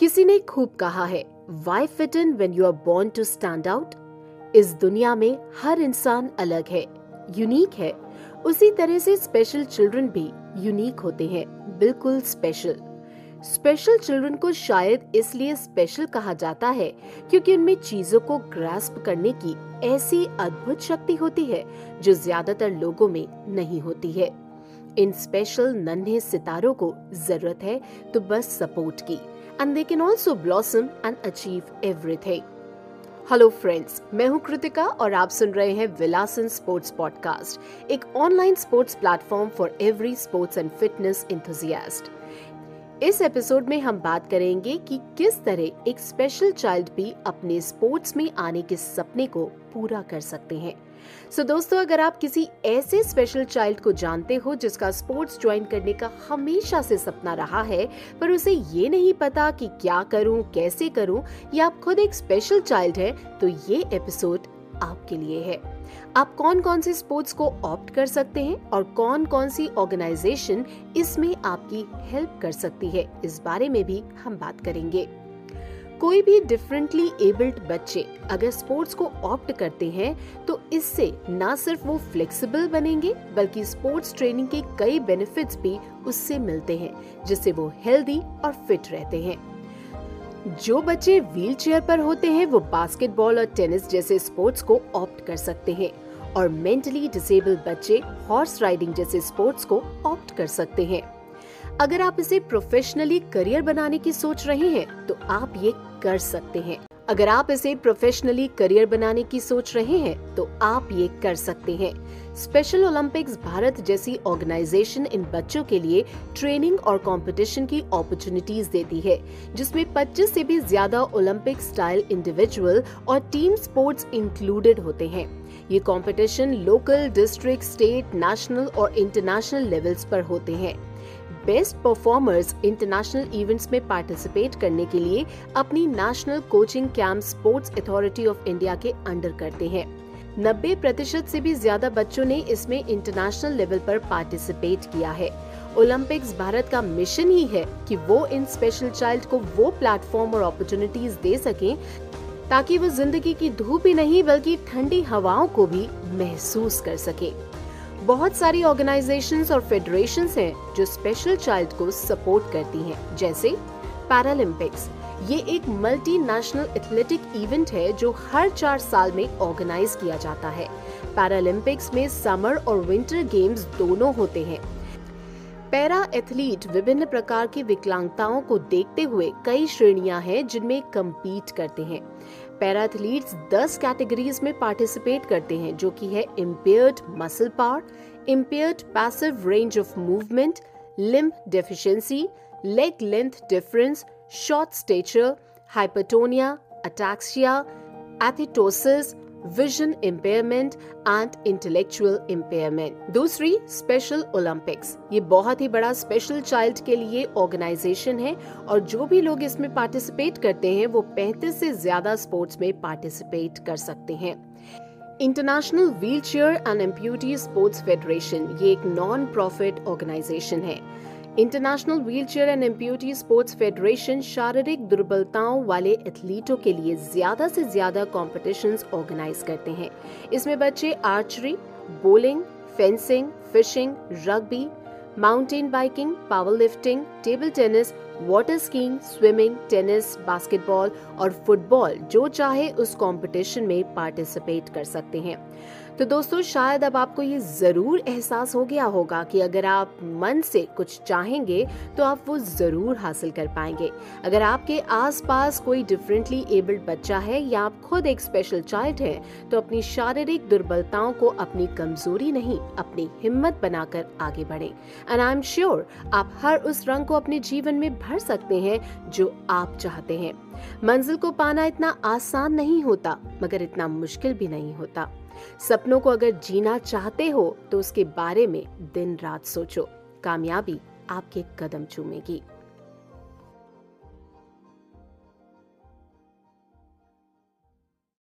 किसी ने खूब कहा है why fit in when you are born to stand out इस दुनिया में हर इंसान अलग है यूनिक है। उसी तरह से स्पेशल चिल्ड्रन भी यूनिक होते हैं, बिल्कुल स्पेशल स्पेशल चिल्ड्रन को शायद इसलिए स्पेशल कहा जाता है क्योंकि उनमें चीज़ों को ग्रास्प करने की ऐसी अद्भुत शक्ति होती है जो ज़्यादातर लोगों में नहीं होती है। इन स्पेशल नन्हे सितारों को ज़रूरत है तो बस सपोर्ट की। And they can also blossom and achieve everything hello friends मैं हूँ कृतिका और आप सुन रहे हैं विलासन स्पोर्ट्स पॉडकास्ट, एक online sports platform for every sports and fitness enthusiast इस एपिसोड में हम बात करेंगे कि किस तरह एक स्पेशल चाइल्ड भी अपने स्पोर्ट्स में आने के सपने को पूरा कर सकते हैं। सो so, दोस्तों अगर आप किसी ऐसे स्पेशल चाइल्ड को जानते हो जिसका स्पोर्ट्स ज्वाइन करने का हमेशा से सपना रहा है पर उसे ये नहीं पता कि क्या करूँ, कैसे करूँ, या आप खुद एक स्पेशल चाइल्ड है तो ये एपिसोड आपके लिए है। आप कौन कौन से स्पोर्ट्स को ऑप्ट कर सकते हैं और कौन कौन सी ऑर्गेनाइजेशन इसमें आपकी हेल्प कर सकती है, इस बारे में भी हम बात करेंगे। कोई भी डिफरेंटली एबल्ड बच्चे अगर स्पोर्ट्स को ऑप्ट करते हैं तो इससे न सिर्फ़ वो फ्लेक्सिबल बनेंगे, बल्कि स्पोर्ट्स ट्रेनिंग के कई बेनिफिट्स भी उससे मिलते हैं, जिससे वो हेल्दी और फिट रहते हैं। जो बच्चे व्हीलचेयर पर होते हैं, वो बास्केटबॉल और टेनिस जैसे स्पोर्ट्स को ऑप्ट कर सकते हैं और मेंटली डिसेबल बच्चे हॉर्स राइडिंग जैसे स्पोर्ट्स को ऑप्ट कर सकते हैं। अगर आप इसे प्रोफेशनली करियर बनाने की सोच रहे हैं तो आप ये कर सकते हैं। अगर आप इसे प्रोफेशनली करियर बनाने की सोच रहे हैं तो आप ये कर सकते हैं। स्पेशल ओलंपिक्स भारत जैसी ऑर्गेनाइजेशन इन बच्चों के लिए ट्रेनिंग और कंपटीशन की अपॉर्चुनिटीज़ देती है, जिसमें 25 से भी ज़्यादा ओलंपिक स्टाइल इंडिविजुअल और टीम स्पोर्ट्स इंक्लूडेड होते हैं। ये competition local district state national और इंटरनेशनल लेवल्स पर होते हैं। बेस्ट परफॉर्मर्स इंटरनेशनल इवेंट्स में पार्टिसिपेट करने के लिए अपनी national coaching camp sports authority of India के अंडर करते हैं। 90 प्रतिशत से भी ज़्यादा बच्चों ने इसमें इंटरनेशनल लेवल पर पार्टिसिपेट किया है। ओलंपिक्स भारत का मिशन ही है कि वो इन स्पेशल चाइल्ड को वो प्लेटफॉर्म और अपॉर्चुनिटीज़ दे सकें ताकि वो ज़िंदगी की धूप ही नहीं, बल्कि ठंडी हवाओं को भी महसूस कर सके। बहुत सारी ऑर्गेनाइजेशंस और फेडरेशन हैं जो स्पेशल चाइल्ड को सपोर्ट करती हैं, जैसे पैरालंपिक्स ये एक मल्टी नेशनल एथलेटिक इवेंट है जो हर चार साल में ऑर्गेनाइज किया जाता है। पैरालंपिक्स में समर और विंटर गेम्स दोनों होते हैं। पैरा एथलीट विभिन्न प्रकार की विकलांगताओं को देखते हुए कई श्रेणियाँ हैं जिनमें कम्पीट करते हैं। पैराथलीट्स 10 कैटेगरीज में पार्टिसिपेट करते हैं, जो कि है impaired muscle power impaired passive range of movement limb deficiency leg length difference short stature hypertonia ataxia athetosis vision impairment and intellectual impairment दूसरी स्पेशल ओलंपिक्स ये बहुत ही बड़ा स्पेशल चाइल्ड के लिए ऑर्गेनाइजेशन है और जो भी लोग इसमें पार्टिसिपेट करते हैं, वो पैंतीस से ज़्यादा स्पोर्ट्स में पार्टिसिपेट कर सकते हैं। International wheel chair and amputee sports federation ये एक नॉन प्रॉफिट ऑर्गेनाइजेशन है। International wheelchair and amputee sports federation शारीरिक दुर्बलताओं वाले एथलीटों के लिए ज़्यादा से ज़्यादा कॉम्पिटिशन्स ऑर्गेनाइज करते हैं। इसमें बच्चे archery bowling fencing fishing rugby mountain biking power lifting table tennis water skiing swimming tennis basketball और फुटबॉल जो चाहे उस कंपटीशन में पार्टिसिपेट कर सकते हैं। तो दोस्तों, शायद अब आपको ये ज़रूर एहसास हो गया होगा कि अगर आप मन से कुछ चाहेंगे तो आप वो ज़रूर हासिल कर पाएँगे। अगर आपके आसपास कोई डिफरेंटली एबल्ड बच्चा है या आप खुद एक स्पेशल चाइल्ड हैं तो अपनी शारीरिक दुर्बलताओं को अपनी कमज़ोरी नहीं, अपनी हिम्मत बनाकर आगे बढ़े। एंड आई एम श्योर आप हर उस रंग को अपने जीवन में भर सकते हैं जो आप चाहते हैं। मंजिल को पाना इतना आसान नहीं होता, मगर इतना मुश्किल भी नहीं होता। सपनों को अगर जीना चाहते हो तो उसके बारे में दिन रात सोचो। कामयाबी आपके कदम चूमेगी।